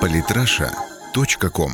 Политраша.ком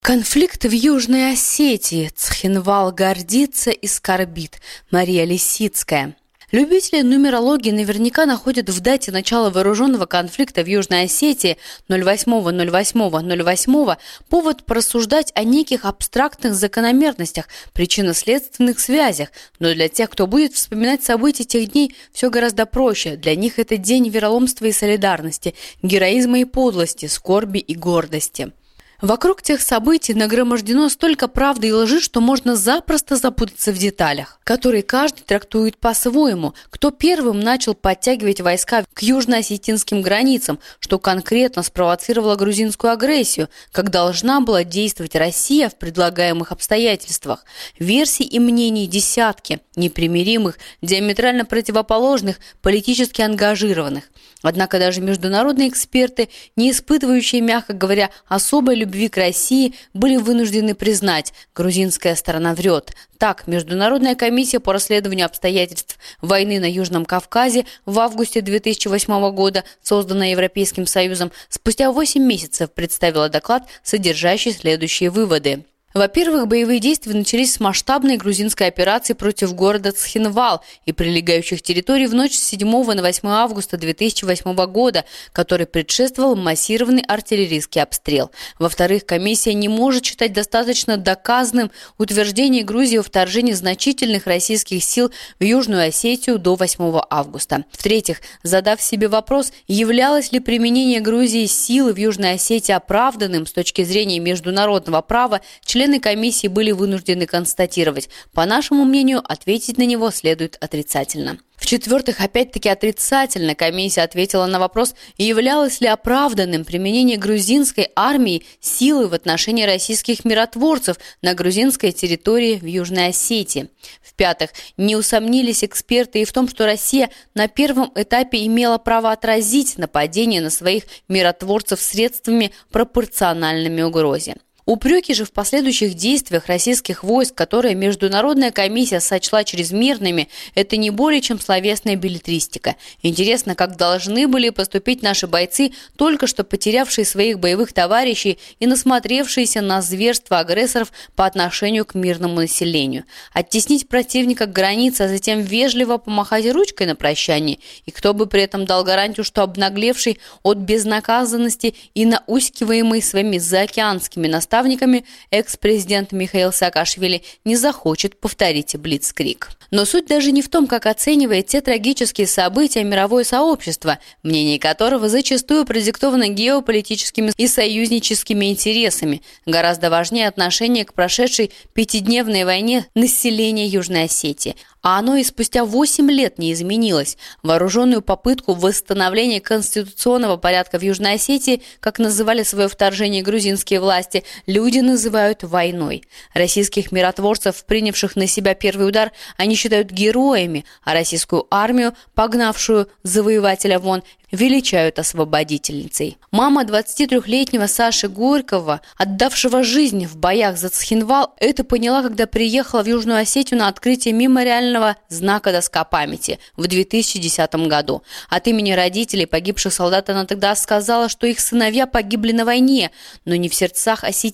Конфликт в Южной Осетии. Цхинвал гордится и скорбит. Мария Лисицкая. Любители нумерологии наверняка находят в дате начала вооруженного конфликта в Южной Осетии 08.08.08 повод порассуждать о неких абстрактных закономерностях, причинно-следственных связях. Но для тех, кто будет вспоминать события тех дней, все гораздо проще. Для них это день вероломства и солидарности, героизма и подлости, скорби и гордости. Вокруг тех событий нагромождено столько правды и лжи, что можно запросто запутаться в деталях, которые каждый трактует по-своему. Кто первым начал подтягивать войска к южно-осетинским границам, что конкретно спровоцировало грузинскую агрессию, как должна была действовать Россия в предлагаемых обстоятельствах. Версий и мнений десятки, непримиримых, диаметрально противоположных, политически ангажированных. Однако даже международные эксперты, не испытывающие, мягко говоря, особой любви к России, были вынуждены признать, грузинская сторона врет. Так, Международная комиссия по расследованию обстоятельств войны на Южном Кавказе в августе 2008 года, созданная Европейским Союзом, спустя 8 месяцев представила доклад, содержащий следующие выводы. Во-первых, боевые действия начались с масштабной грузинской операции против города Цхинвал и прилегающих территорий в ночь с 7 на 8 августа 2008 года, который предшествовал массированный артиллерийский обстрел. Во-вторых, комиссия не может считать достаточно доказанным утверждение Грузии о вторжении значительных российских сил в Южную Осетию до 8 августа. В-третьих, задав себе вопрос, являлось ли применение Грузии силы в Южной Осетии оправданным с точки зрения международного права, члены комиссии были вынуждены констатировать. По нашему мнению, ответить на него следует отрицательно. В-четвертых, опять-таки отрицательно комиссия ответила на вопрос, являлось ли оправданным применение грузинской армии силы в отношении российских миротворцев на грузинской территории в Южной Осетии. В-пятых, не усомнились эксперты и в том, что Россия на первом этапе имела право отразить нападение на своих миротворцев средствами пропорциональными угрозе. Упреки же в последующих действиях российских войск, которые Международная комиссия сочла чрезмерными, это не более чем словесная билетристика. Интересно, как должны были поступить наши бойцы, только что потерявшие своих боевых товарищей и насмотревшиеся на зверство агрессоров по отношению к мирному населению. Оттеснить противника к границе, а затем вежливо помахать ручкой на прощание, и кто бы при этом дал гарантию, что обнаглевший от безнаказанности и наускиваемый своими заокеанскими наставниками наставниками, экс-президент Михаил Саакашвили не захочет повторить Блицкрик. Но суть даже не в том, как оценивает те трагические события мировое сообщество, мнение которого зачастую продиктовано геополитическими и союзническими интересами. Гораздо важнее отношение к прошедшей пятидневной войне населения Южной Осетии – а оно и спустя 8 лет не изменилось. Вооруженную попытку восстановления конституционного порядка в Южной Осетии, как называли свое вторжение грузинские власти, люди называют войной. Российских миротворцев, принявших на себя первый удар, они считают героями, а российскую армию, погнавшую завоевателя вон, величают освободительницей. Мама 23-летнего Саши Горького, отдавшего жизнь в боях за Цхинвал, это поняла, когда приехала в Южную Осетию на открытие мемориального знака «Доска памяти» в 2010 году. От имени родителей погибших солдат она тогда сказала, что их сыновья погибли на войне, но не в сердцах осетин,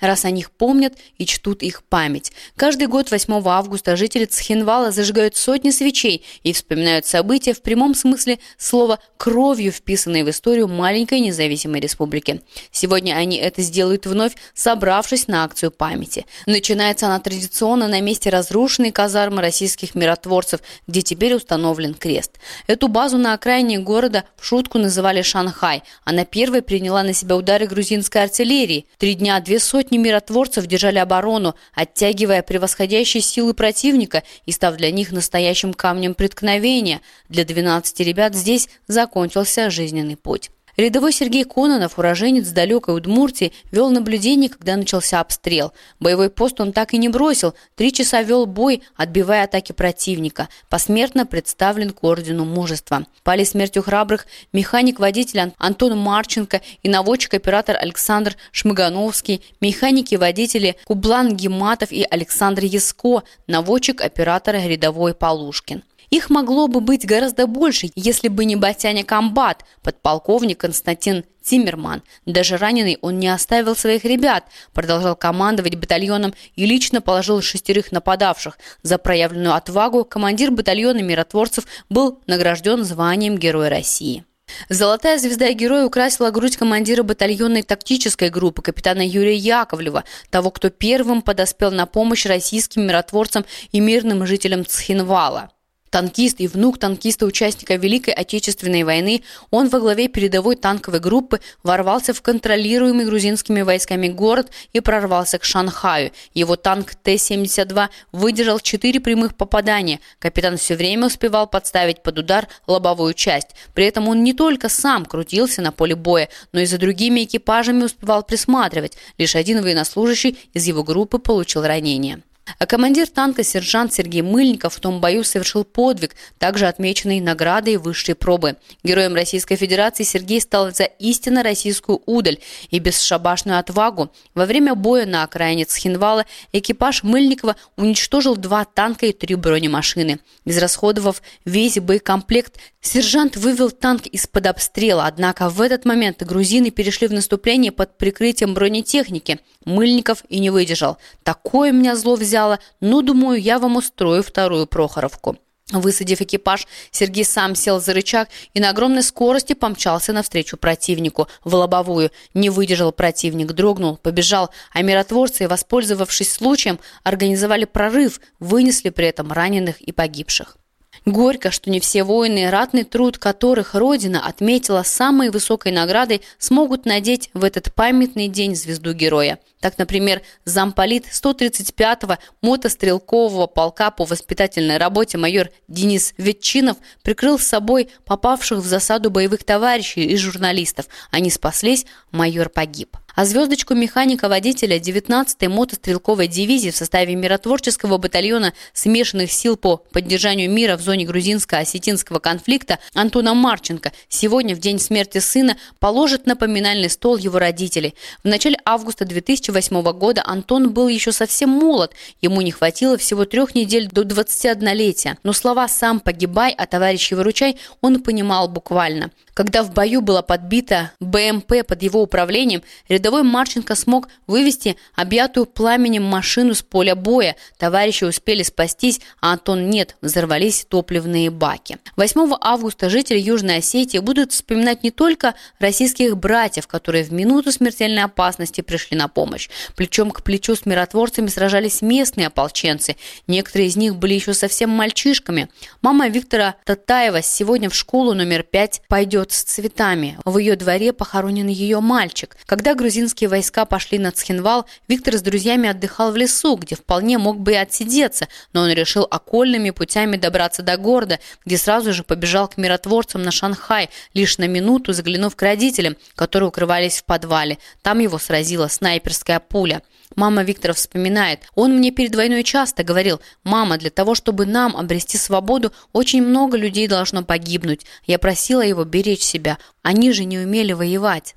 раз о них помнят и чтут их память. Каждый год 8 августа жители Цхинвала зажигают сотни свечей и вспоминают события в прямом смысле слова «кровь» кровью вписанные в историю маленькой независимой республики. Сегодня они это сделают вновь, собравшись на акцию памяти. Начинается она традиционно на месте разрушенной казармы российских миротворцев, где теперь установлен крест. Эту базу на окраине города в шутку называли Шанхай. Она первой приняла на себя удары грузинской артиллерии. Три дня две сотни миротворцев держали оборону, оттягивая превосходящие силы противника и став для них настоящим камнем преткновения. Для 12 ребят здесь закончился жизненный путь. Рядовой Сергей Кононов, уроженец далекой Удмуртии, вел наблюдение, когда начался обстрел. Боевой пост он так и не бросил. Три часа вел бой, отбивая атаки противника. Посмертно представлен к ордену мужества. Пали смертью храбрых механик-водитель Антон Марченко и наводчик-оператор Александр Шмыгановский, механики-водители Кублан Гематов и Александр Яско, наводчик-оператор рядовой Полушкин. Их могло бы быть гораздо больше, если бы не Батяня Комбат, подполковник Константин Тиммерман. Даже раненый он не оставил своих ребят, продолжал командовать батальоном и лично положил шестерых нападавших. За проявленную отвагу командир батальона миротворцев был награжден званием Героя России. Золотая звезда героя украсила грудь командира батальонной тактической группы капитана Юрия Яковлева, того, кто первым подоспел на помощь российским миротворцам и мирным жителям Цхинвала. Танкист и внук танкиста-участника Великой Отечественной войны, он во главе передовой танковой группы ворвался в контролируемый грузинскими войсками город и прорвался к Шанхаю. Его танк Т-72 выдержал четыре прямых попадания. Капитан все время успевал подставить под удар лобовую часть. При этом он не только сам крутился на поле боя, но и за другими экипажами успевал присматривать. Лишь один военнослужащий из его группы получил ранение. А командир танка сержант Сергей Мыльников в том бою совершил подвиг, также отмеченный наградой высшей пробы. Героем Российской Федерации Сергей стал за истинно российскую удаль и бесшабашную отвагу. Во время боя на окраине Цхинвала экипаж Мыльникова уничтожил два танка и три бронемашины. Израсходовав весь боекомплект, сержант вывел танк из-под обстрела, однако в этот момент грузины перешли в наступление под прикрытием бронетехники. Мыльников и не выдержал. «Такое меня зло взяло взяла. Ну, думаю, я вам устрою вторую Прохоровку». Высадив экипаж, Сергей сам сел за рычаг и на огромной скорости помчался навстречу противнику в лобовую. Не выдержал противник, дрогнул, побежал, а миротворцы, воспользовавшись случаем, организовали прорыв, вынесли при этом раненых и погибших. Горько, что не все воины, ратный труд которых Родина отметила самой высокой наградой, смогут надеть в этот памятный день звезду героя. Так, например, замполит 135-го мотострелкового полка по воспитательной работе майор Денис Ветчинов прикрыл с собой попавших в засаду боевых товарищей и журналистов. Они спаслись, майор погиб а звездочку механика-водителя 19-й мотострелковой дивизии в составе миротворческого батальона смешанных сил по поддержанию мира в зоне грузинско-осетинского конфликта Антона Марченко сегодня, в день смерти сына, положит на поминальный стол его родителей. В начале августа 2008 года Антон был еще совсем молод, ему не хватило всего трех недель до 21-летия, но слова «сам погибай», а товарищи выручай он понимал буквально. Когда в бою была подбита БМП под его управлением, рядовой Марченко смог вывести объятую пламенем машину с поля боя. Товарищи успели спастись, а Антон нет, взорвались топливные баки. 8 августа жители Южной Осетии будут вспоминать не только российских братьев, которые в минуту смертельной опасности пришли на помощь. Плечом к плечу с миротворцами сражались местные ополченцы. Некоторые из них были еще совсем мальчишками. Мама Виктора Татаева сегодня в школу номер 5 пойдет с цветами. В ее дворе похоронен ее мальчик. Когда грузин грузинские войска пошли на Цхинвал, Виктор с друзьями отдыхал в лесу, где вполне мог бы и отсидеться, но он решил окольными путями добраться до города, где сразу же побежал к миротворцам на Шанхай, лишь на минуту заглянув к родителям, которые укрывались в подвале. Там его сразила снайперская пуля. Мама Виктора вспоминает, он мне перед войной часто говорил, «Мама, для того, чтобы нам обрести свободу, очень много людей должно погибнуть. Я просила его беречь себя. Они же не умели воевать».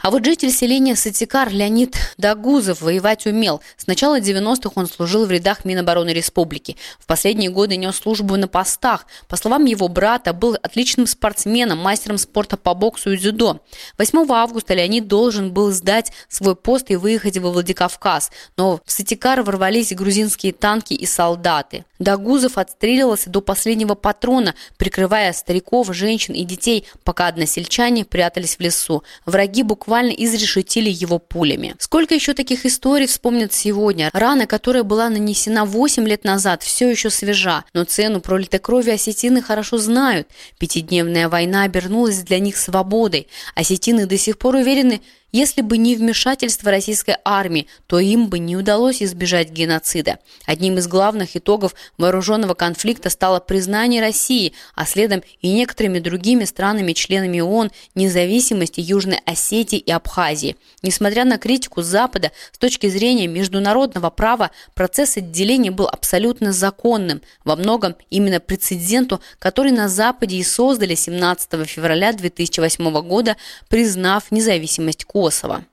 А вот житель селения Сатикар Леонид Дагузов воевать умел. С начала 90-х он служил в рядах Минобороны Республики. В последние годы нес службу на постах. По словам его брата, был отличным спортсменом, мастером спорта по боксу и дзюдо. 8 августа Леонид должен был сдать свой пост и выехать во Владикавказ. Но в Сатикар ворвались грузинские танки и солдаты. Дагузов отстреливался до последнего патрона, прикрывая стариков, женщин и детей, пока односельчане прятались в лесу. Враги буквально буквально изрешетили его пулями. Сколько еще таких историй вспомнят сегодня? Рана, которая была нанесена 8 лет назад, все еще свежа, но цену пролитой крови осетины хорошо знают. Пятидневная война обернулась для них свободой. Осетины до сих пор уверены, если бы не вмешательство российской армии, то им бы не удалось избежать геноцида. Одним из главных итогов вооруженного конфликта стало признание России, а следом и некоторыми другими странами-членами ООН независимости Южной Осетии и Абхазии. Несмотря на критику Запада, с точки зрения международного права, процесс отделения был абсолютно законным, во многом именно прецеденту, который на Западе и создали 17 февраля 2008 года, признав независимость Кубы. Косово.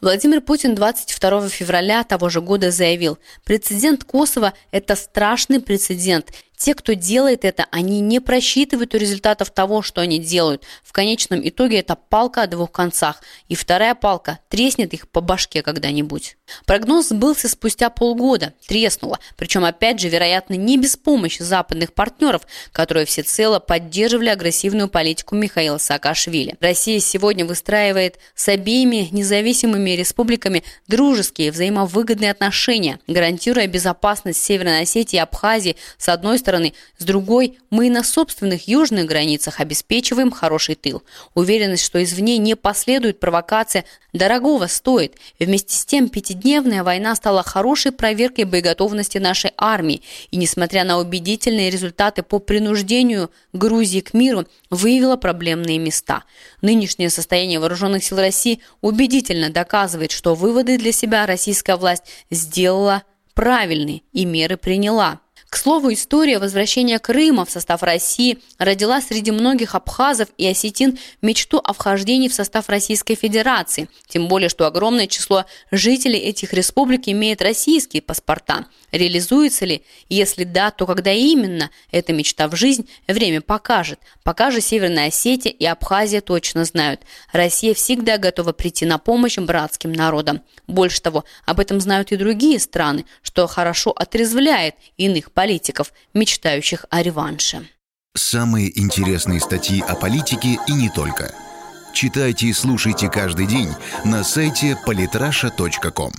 Владимир Путин 22 февраля того же года заявил, прецедент Косово – это страшный прецедент. Те, кто делает это, они не просчитывают результатов того, что они делают. В конечном итоге это палка о двух концах, и вторая палка треснет их по башке когда-нибудь. Прогноз сбылся спустя полгода, треснуло, причем опять же, вероятно, не без помощи западных партнеров, которые всецело поддерживали агрессивную политику Михаила Саакашвили. Россия сегодня выстраивает с обеими независимыми республиками дружеские, взаимовыгодные отношения, гарантируя безопасность Северной Осетии и Абхазии с одной стороны, с другой мы и на собственных южных границах обеспечиваем хороший тыл. Уверенность, что извне не последует провокация, дорогого стоит. Вместе с тем, пятидневная война стала хорошей проверкой боеготовности нашей армии. И несмотря на убедительные результаты по принуждению Грузии к миру, выявила проблемные места. Нынешнее состояние вооруженных сил России убедительно доказывает, что выводы для себя российская власть сделала правильные и меры приняла. К слову, история возвращения Крыма в состав России родила среди многих абхазов и осетин мечту о вхождении в состав Российской Федерации, тем более, что огромное число жителей этих республик имеет российские паспорта. Реализуется ли? Если да, то когда именно эта мечта в жизнь, время покажет. Пока же Северная Осетия и Абхазия точно знают. Россия всегда готова прийти на помощь братским народам. Больше того, об этом знают и другие страны, что хорошо отрезвляет иных политиков, мечтающих о реванше. Самые интересные статьи о политике и не только. Читайте и слушайте каждый день на сайте polytrasha.com.